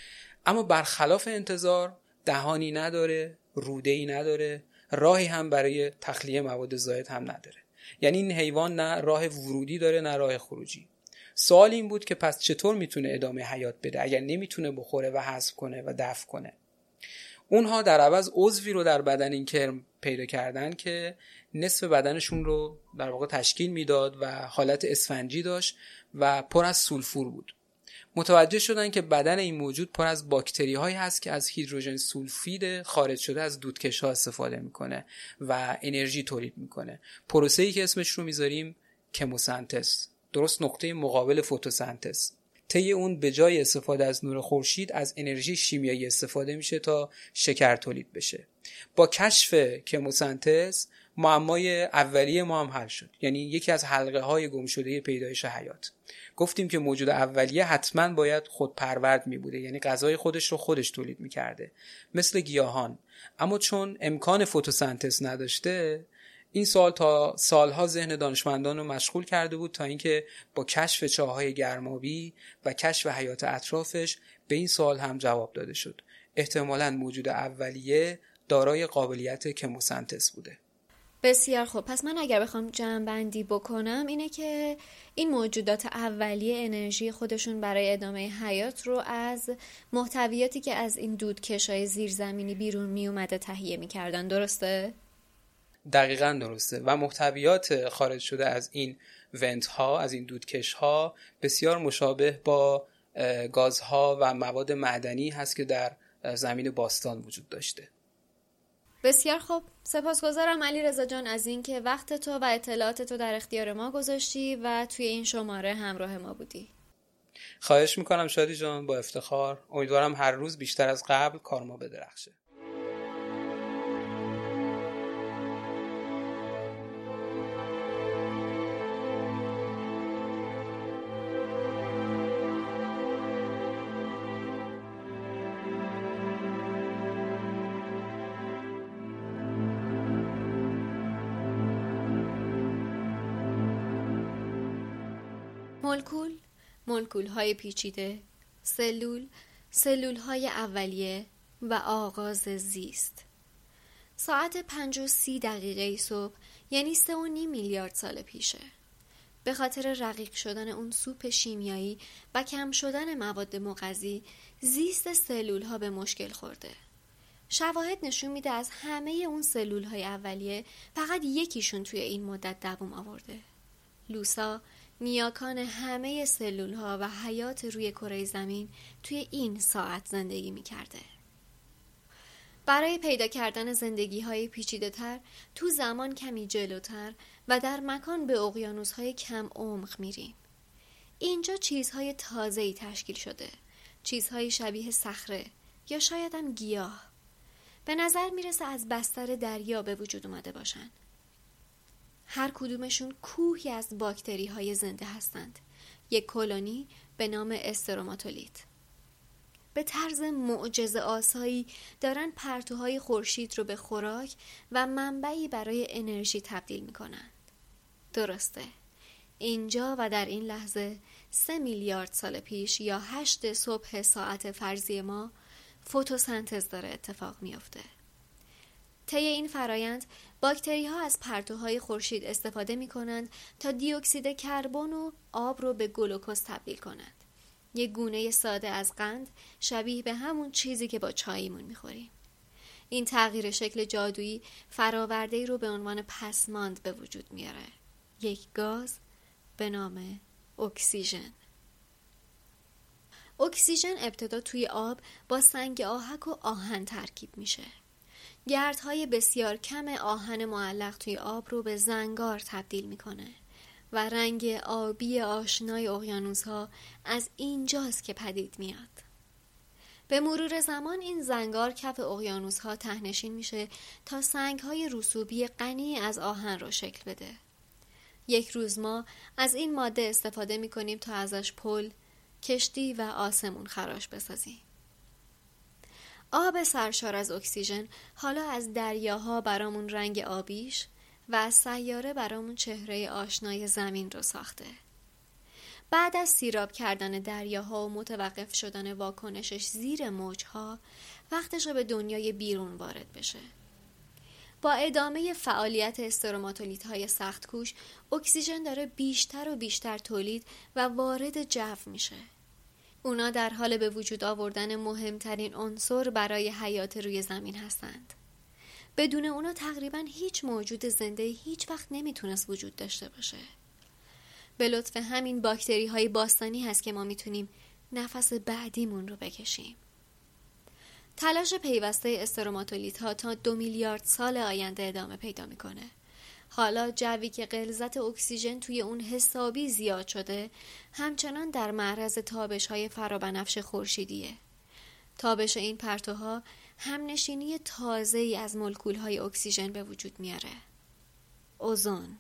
اما برخلاف انتظار دهانی نداره روده ای نداره راهی هم برای تخلیه مواد زاید هم نداره. یعنی این حیوان نه راه ورودی داره نه راه خروجی. سوال این بود که پس چطور می‌تونه ادامه حیات بده؟ اگر نمی‌تونه بخوره و حذف کنه و دفع کنه. اونها در عوض عضوی رو در بدن این کرم پیدا کردن که نصف بدنشون رو در واقع تشکیل می‌داد و حالت اسفنجی داشت و پر از سولفور بود. متوجه شدن که بدن این موجود پر از باکتری هایی هست که از هیدروژن سولفید خارج شده از دودکش ها استفاده می‌کنه و انرژی تولید می‌کنه. پروسه ای که اسمش رو می‌ذاریم کموسنتس درست نقطه مقابل فتوسنتز طی اون به جای استفاده از نور خورشید از انرژی شیمیایی استفاده میشه تا شکر تولید بشه. با کشف کموسنتز معمای اولیه ما هم حل شد. یعنی یکی از حلقه های گم شده پیدایش حیات گفتیم که موجود اولیه حتما باید خود پرورد می بوده یعنی غذای خودش رو خودش تولید می کرده مثل گیاهان. اما چون امکان فتوسنتز نداشته این سوال تا سالها ذهن دانشمندان رو مشغول کرده بود تا اینکه با کشف چاهای گرمابی و کشف حیات اطرافش به این سوال هم جواب داده شد. احتمالا موجود اولیه دارای قابلیت کموسنتس بوده. بسیار خوب. پس من اگر بخوام جمع بندی بکنم اینه که این موجودات اولیه انرژی خودشون برای ادامه حیات رو از محتویاتی که از این دودکشای زیرزمینی بیرون می اومده تهیه می‌کردن. درسته؟ دقیقا درسته. و محتویات خارج شده از این ونت ها از این دودکش ها بسیار مشابه با گازها و مواد معدنی هست که در زمین باستان وجود داشته. بسیار خوب. سپاسگزارم علی رضا جان از اینکه وقت تو و اطلاعات تو در اختیار ما گذاشتی و توی این شماره همراه ما بودی. خواهش می‌کنم شادی جان با افتخار. امیدوارم هر روز بیشتر از قبل کار ما بدرخشه. مولکول های پیچیده. سلول سلول های اولیه و آغاز زیست. ساعت پنج و سی دقیقه صبح یعنی سه و نیم میلیارد سال پیشه. به خاطر رقیق شدن اون سوپ شیمیایی و کم شدن مواد مغذی زیست سلول ها به مشکل خورده. شواهد نشون میده از همه اون سلول های اولیه فقط یکیشون توی این مدت دوام آورده. لوسا نیاکان همه سلول ها و حیات روی کره زمین توی این ساعت زندگی می کرده. برای پیدا کردن زندگی های پیچیده تر تو زمان کمی جلوتر و در مکان به اقیانوس های کم عمق میریم. اینجا چیزهای تازه‌ای تشکیل شده. چیزهای شبیه صخره یا شاید هم گیاه. به نظر می‌رسه از بستر دریا به وجود اومده باشند. هر کدومشون کوهی از باکتری های زنده هستند یک کلونی به نام استروماتولیت به طرز معجزه آسایی دارن پرتوهای خورشید رو به خوراک و منبعی برای انرژی تبدیل می کنند. درسته. اینجا و در این لحظه سه میلیارد سال پیش یا هشت صبح ساعت فرضی ما فتوسنتز داره اتفاق میافته. طی این فرایند باکتری ها از پرتوهای خورشید استفاده می کنند تا دیوکسید کربن و آب رو به گلوکوز تبدیل کنند. یک گونه ساده از قند شبیه به همون چیزی که با چاییمون می‌خوریم. این تغییر شکل جادویی فراورده رو به عنوان پسماند به وجود میاره. یک گاز به نام اکسیژن. اکسیژن ابتدا توی آب با سنگ آهک و آهن ترکیب میشه. گردهای بسیار کم آهن معلق توی آب رو به زنگار تبدیل می‌کنه و رنگ آبی آشنای اقیانوس ها از اینجاست که پدید میاد. به مرور زمان این زنگار کف اقیانوس ها تهنشین میشه تا سنگ های رسوبی غنی از آهن رو شکل بده. یک روز ما از این ماده استفاده می کنیم تا ازش پل، کشتی و آسمون خراش بسازیم. آب سرشار از اکسیژن حالا از دریاها برامون رنگ آبیش و از سیاره برامون چهره آشنای زمین رو ساخته. بعد از سیراب کردن دریاها و متوقف شدن واکنشش زیر موجها وقتش به دنیای بیرون وارد بشه. با ادامه فعالیت استروماتولیت های سخت کوش اکسیژن داره بیشتر و بیشتر تولید و وارد جو میشه. اونا در حال به وجود آوردن مهمترین عنصر برای حیات روی زمین هستند. بدون اونا تقریبا هیچ موجود زنده هیچ وقت نمی‌تونست وجود داشته باشه. به لطف همین باکتری های باستانی هست که ما می‌تونیم نفس بعدیمون رو بکشیم. تلاش پیوسته استروماتولیت ها تا دو میلیارد سال آینده ادامه پیدا می‌کنه. حالا جوی که غلظت اکسیژن توی اون حسابی زیاد شده همچنان در معرض تابش های فرابنفش خورشیدیه. تابش این پرتوها همنشینی تازه ای از ملکول های اکسیژن به وجود میاره. اوزون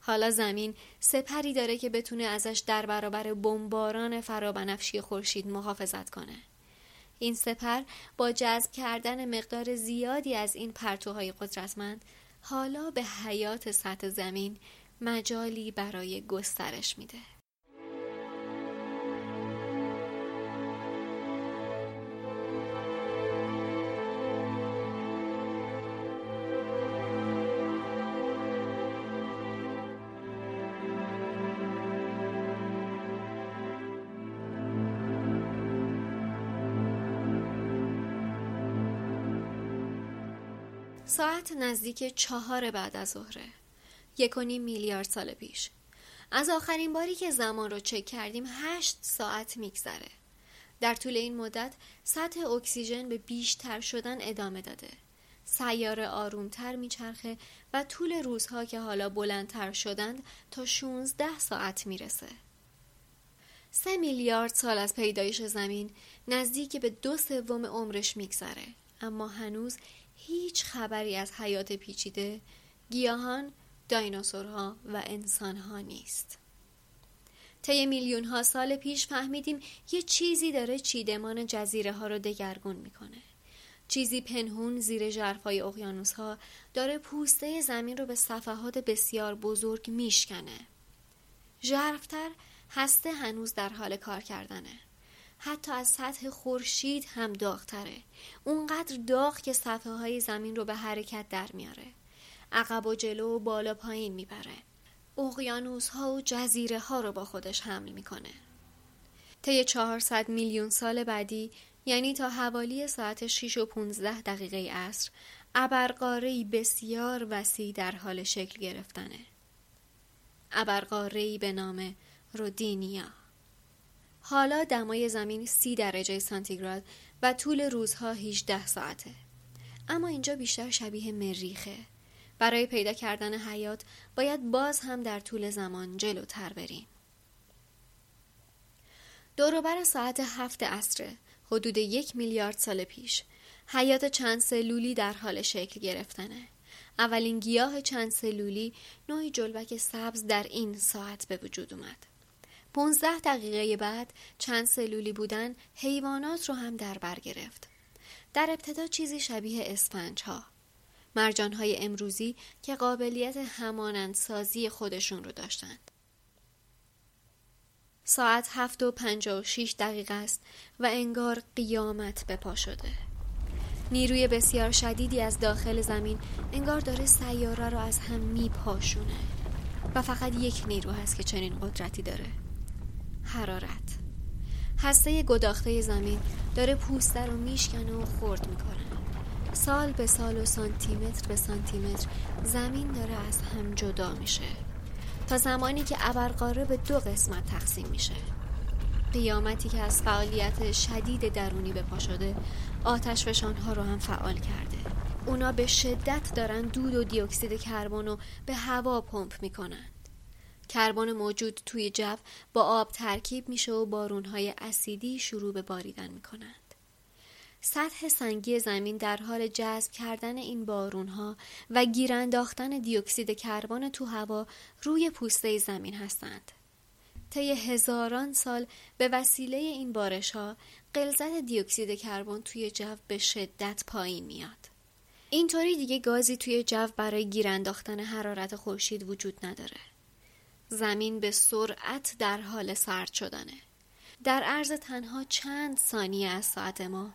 حالا زمین سپری داره که بتونه ازش در برابر بمباران فرابنفشی خورشید محافظت کنه. این سپر با جذب کردن مقدار زیادی از این پرتوهای قدرتمند حالا به حیات سطح زمین مجالی برای گسترش میده. ساعت نزدیک چهار بعد از ظهره یک میلیارد سال پیش. از آخرین باری که زمان رو چک کردیم هشت ساعت میگذره. در طول این مدت سطح اکسیژن به بیشتر شدن ادامه داده. سیاره آرومتر میچرخه و طول روزها که حالا بلندتر شدند تا 16 ساعت می‌رسه. سه میلیارد سال از پیدایش زمین نزدیک به دو سوم عمرش میگذره اما هنوز هیچ خبری از حیات پیچیده گیاهان دایناسورها و انسانها نیست. طی میلیون ها سال پیش فهمیدیم یه چیزی داره چیدمان جزیره ها رو دگرگون می‌کنه. چیزی پنهون زیر ژرفای اقیانوس ها داره پوسته زمین رو به صفحات بسیار بزرگ میشکنه. ژرفتر هسته هنوز در حال کار کردنه. حتی از سطح خورشید هم داغتره. اونقدر داغ که صفحه های زمین رو به حرکت در میاره. عقب و جلو و بالا پایین می‌بره. اقیانوس ها و جزیره ها رو با خودش حمل می‌کنه. طی 400 میلیون سال بعدی یعنی تا حوالی ساعت 6 و 15 دقیقه عصر ابرقاره‌ای بسیار وسیع در حال شکل گرفتنه. ابرقاره‌ای به نام رودینیا. حالا دمای زمین سی درجه سانتیگراد و طول روزها 18 ساعته. اما اینجا بیشتر شبیه مریخه. برای پیدا کردن حیات باید باز هم در طول زمان جلوتر بریم. دوروبر ساعت هفت عصره حدود یک میلیارد سال پیش حیات چند سلولی در حال شکل گرفتنه. اولین گیاه چند سلولی نوعی جلوک سبز در این ساعت به وجود اومد. پونزده دقیقه بعد چند سلولی بودن حیوانات رو هم در بر گرفت. در ابتدا چیزی شبیه اسفنج ها. مرجان های امروزی که قابلیت همانندسازی خودشون رو داشتند. ساعت هفت و پنجا و شیش دقیقه است و انگار قیامت به پا شده. نیروی بسیار شدیدی از داخل زمین انگار داره سیاره را از هم میپاشونه و فقط یک نیرو هست که چنین قدرتی داره حرارت. هسته گداخته زمین داره پوسته رو میشکنه و خورد می‌کنه. سال به سال و سانتیمتر به سانتیمتر زمین داره از هم جدا میشه. تا زمانی که ابرقاره به دو قسمت تقسیم میشه. قیامتی که از فعالیت شدید درونی به پا شده آتش ها رو هم فعال کرده. اونا به شدت دارن دود و دیوکسید کربن رو به هوا پمپ می‌کنند کربن موجود توی جو با آب ترکیب میشه و بارونهای اسیدی شروع به باریدن می‌کنند سطح سنگی زمین در حال جذب کردن این بارونها و گیر انداختن دیوکسید کربن تو هوا روی پوسته زمین هستند. طی هزاران سال به وسیله این بارش ها غلظت دیوکسید کربن توی جو به شدت پایین میاد. اینطوری دیگه گازی توی جو برای گیر انداختن حرارت خورشید وجود نداره. زمین به سرعت در حال سرد شدنه. در عرض تنها چند ثانیه از ساعت ما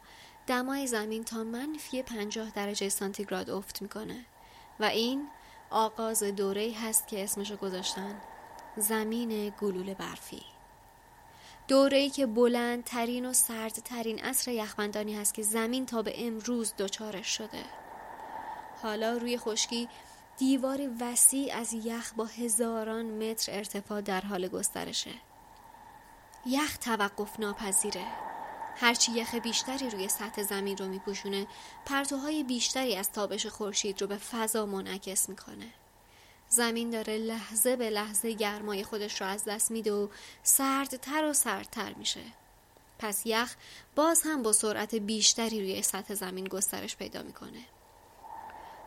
دمای زمین تا منفی پنجاه درجه سانتیگراد افت می‌کنه. و این آغاز دوره هست که اسمشو گذاشتن زمین گلول برفی. دوره ای که بلندترین و سردترین عصر یخبندانی هست که زمین تا به امروز دچارش شده. حالا روی خشکی دیوار وسیع از یخ با هزاران متر ارتفاع در حال گسترشه. یخ توقف ناپذیره. هرچی یخ بیشتری روی سطح زمین رو میپوشونه پرتوهای بیشتری از تابش خورشید رو به فضا منعکس می‌کنه. زمین داره لحظه به لحظه گرمای خودش رو از دست میده و سردتر و سردتر میشه. پس یخ باز هم با سرعت بیشتری روی سطح زمین گسترش پیدا می‌کنه.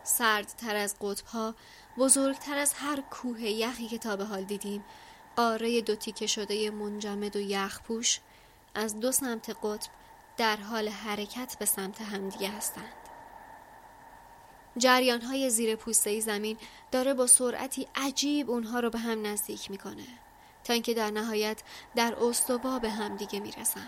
سردتر از قطب ها بزرگتر از هر کوه یخی که تا به حال دیدیم قاره دو تیکه شده منجمد و یخ پوش از دو سمت قطب در حال حرکت به سمت همدیگه هستند. جریان های زیر پوسته زمین داره با سرعتی عجیب اونها رو به هم نزدیک می‌کنه تا اینکه در نهایت در استوا به هم دیگه می‌رسن.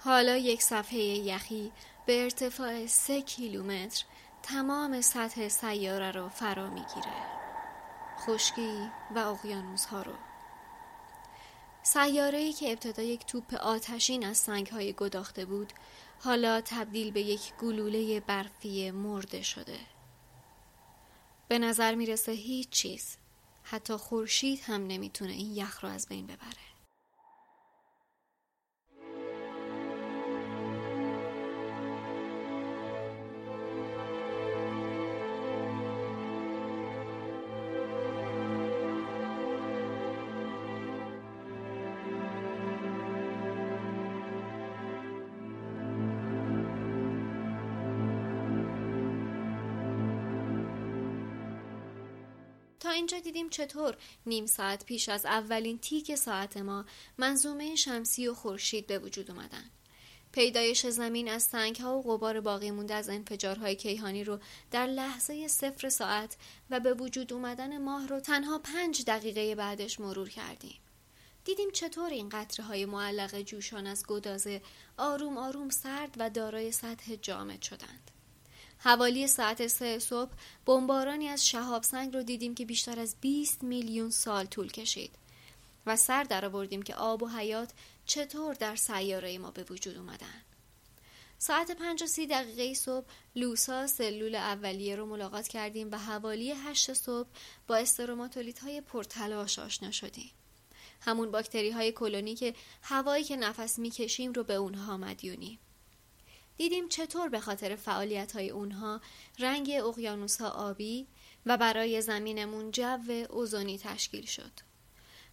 حالا یک صفحه یخی به ارتفاع سه کیلومتر تمام سطح سیاره رو فرا می‌گیره. خشکی و اقیانوس ها رو. سیاره که ابتدا یک توپ آتشین از سنگ های گداخته بود حالا تبدیل به یک گلوله برفی مرده شده. به نظر می‌رسه هیچ چیز حتی خورشید هم نمی‌تونه این یخ رو از بین ببره. تا اینجا دیدیم چطور نیم ساعت پیش از اولین تیک ساعت ما منظومه شمسی و خورشید به وجود اومدن. پیدایش زمین از سنگ ها و غبار باقی مونده از انفجارهای کیهانی رو در لحظه صفر ساعت و به وجود اومدن ماه رو تنها پنج دقیقه بعدش مرور کردیم. دیدیم چطور این قطره های معلق جوشان از گدازه آروم آروم سرد و دارای سطح جامد شدند. حوالی ساعت سه صبح بمبارانی از شهاب سنگ رو دیدیم که بیشتر از 20 میلیون سال طول کشید و سر در آوردیم که آب و حیات چطور در سیاره ما به وجود اومدن. ساعت پنج و سی دقیقه صبح لوسا سلول اولیه رو ملاقات کردیم و حوالی هشت صبح با استروماتولیت های پرتلاش آشنا شدیم. همون باکتری های کلونی که هوایی که نفس می‌کشیم رو به اونها مدیونیم. دیدیم چطور به خاطر فعالیت های اونها رنگ اقیانوس ها آبی و برای زمینمون جو اوزونی تشکیل شد.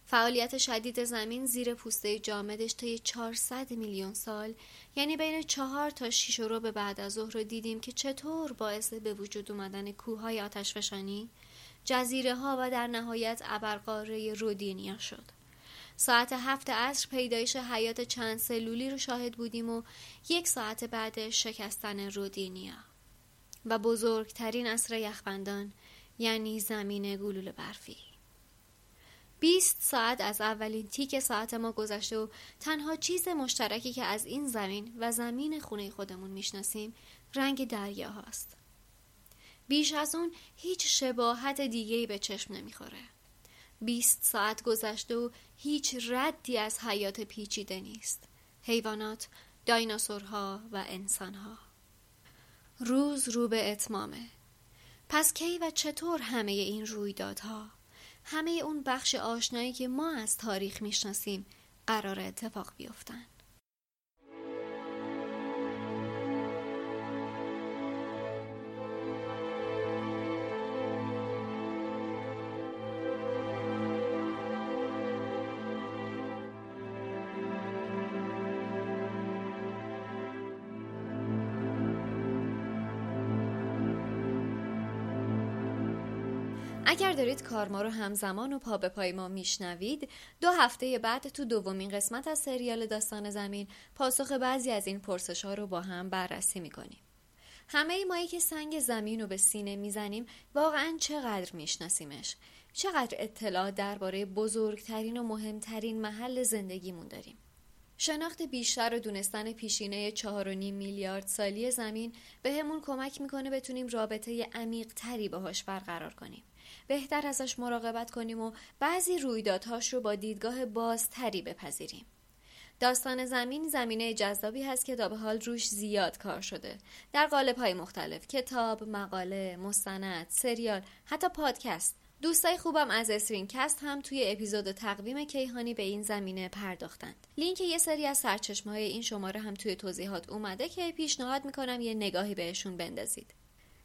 فعالیت شدید زمین زیر پوسته جامدش طی 400 میلیون سال یعنی بین چهار تا شیش رو به بعد از ظهر دیدیم که چطور باعث به وجود اومدن کوههای آتشفشانی، جزیره ها و در نهایت ابرقاره رودینیا شد. ساعت هفت عصر پیدایش حیات چند سلولی رو شاهد بودیم و یک ساعت بعد شکستن رودینیا و بزرگترین اصر یخبندان یعنی زمین گلوله برفی 20 ساعت از اولین تیک ساعت ما گذشته و تنها چیز مشترکی که از این زمین و زمین خونه خودمون می‌شناسیم رنگ دریا هاست. بیش از اون هیچ شباهت دیگهی به چشم نمی‌خوره. 20 ساعت گذشته و هیچ ردی از حیات پیچیده نیست. حیوانات، دایناسورها و انسانها. روز رو به اتمامه. پس کی و چطور همه این رویدادها همه اون بخش آشنایی که ما از تاریخ می‌شناسیم قرار اتفاق بیفتن اگر دارید کارما رو همزمان و پا به پای ما میشنوید دو هفته بعد تو دومین قسمت از سریال داستان زمین پاسخ بعضی از این پرسش ها رو با هم بررسی می‌کنیم. همه ای مایی که سنگ زمین رو به سینه می‌زنیم واقعا چقدر میشناسیمش؟ چقدر اطلاع درباره بزرگترین و مهمترین محل زندگیمون داریم؟ شناخت بیشتر و دونستن پیشینه چهار و نیم میلیارد سالی زمین به همون کمک می‌کنه بتونیم رابطه عمیق تری باهاش برقرار کنیم. بهتر ازش مراقبت کنیم و بعضی رویدادهاش رو با دیدگاه بازتری بپذیریم. داستان زمین زمینه جذابی هست که تا به حال روش زیاد کار شده در قالب های مختلف کتاب، مقاله، مستند، سریال، حتی پادکست دوستای خوبم از کست هم توی اپیزود تقویم کیهانی به این زمینه پرداختند. لینک یه سری از سرچشمه های این شماره هم توی توضیحات اومده که پیشنهاد می‌کنم یه نگاهی بهشون بندازید.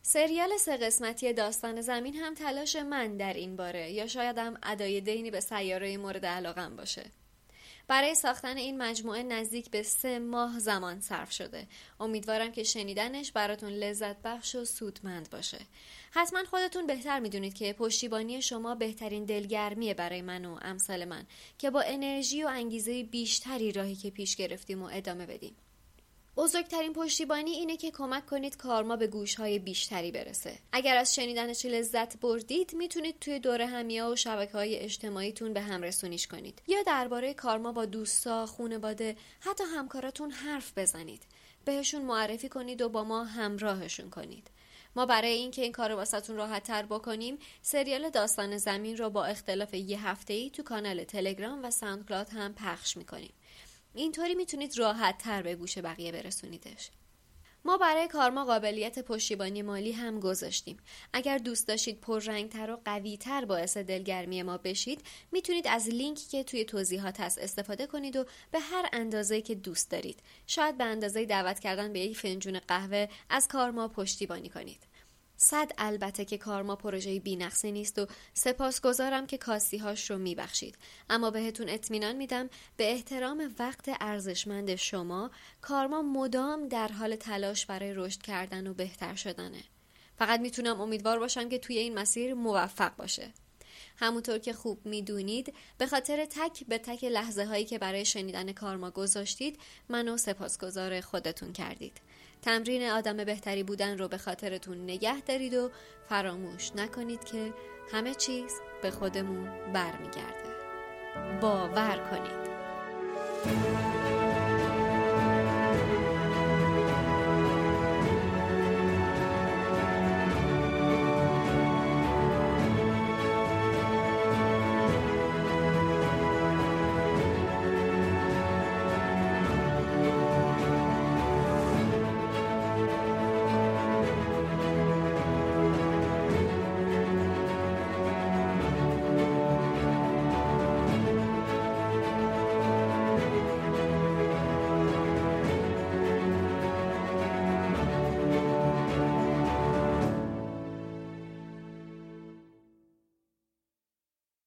سریال سه قسمتی داستان زمین هم تلاش من در این باره یا شاید هم ادای دینی به سیاره مورد علاقم باشه. برای ساختن این مجموعه نزدیک به سه ماه زمان صرف شده. امیدوارم که شنیدنش براتون لذت بخش و سودمند باشه. حتما خودتون بهتر می‌دونید که پشتیبانی شما بهترین دلگرمیه برای من و امثال من که با انرژی و انگیزه بیشتری راهی که پیش گرفتیم و ادامه بدیم. بزرگترین پشتیبانی اینه که کمک کنید کارما به گوشهای بیشتری برسه. اگر از شنیدنش لذت بردید می‌تونید توی دوره همیا و شبکه های اجتماعیتون به هم رسونیش کنید یا درباره کارما با دوستا، خونواده، حتی همکاراتون حرف بزنید. بهشون معرفی کنید و با ما همراهشون کنید. ما برای اینکه این کار واسهتون راحت تر بکنیم سریال داستان زمین رو با اختلاف یه هفته ای تو کانال تلگرام و ساوندکلاود هم پخش می‌کنیم اینطوری می‌تونید راحت تر به گوش بقیه برسونیدش ما برای کارما قابلیت پشتیبانی مالی هم گذاشتیم. اگر دوست داشتید پررنگتر و قویتر باعث دلگرمی ما بشید می‌تونید از لینکی که توی توضیحات هست استفاده کنید و به هر اندازه که دوست دارید. شاید به اندازه دعوت کردن به یک فنجون قهوه از کارما پشتیبانی کنید. صد البته که کارما پروژه بینقصی نیست و سپاسگزارم که کاستیهاش رو میبخشید. اما بهتون اطمینان میدم به احترام وقت ارزشمند شما کارما مدام در حال تلاش برای رشد کردن و بهتر شدنه. فقط می‌تونم امیدوار باشم که توی این مسیر موفق باشه. همونطور که خوب می‌دونید به خاطر تک به تک لحظه هایی که برای شنیدن کارما گذاشتید منو سپاسگزار خودتون کردید. تمرین آدم بهتری بودن رو به خاطرتون نگه دارید و فراموش نکنید که همه چیز به خودمون برمیگرده. باور کنید.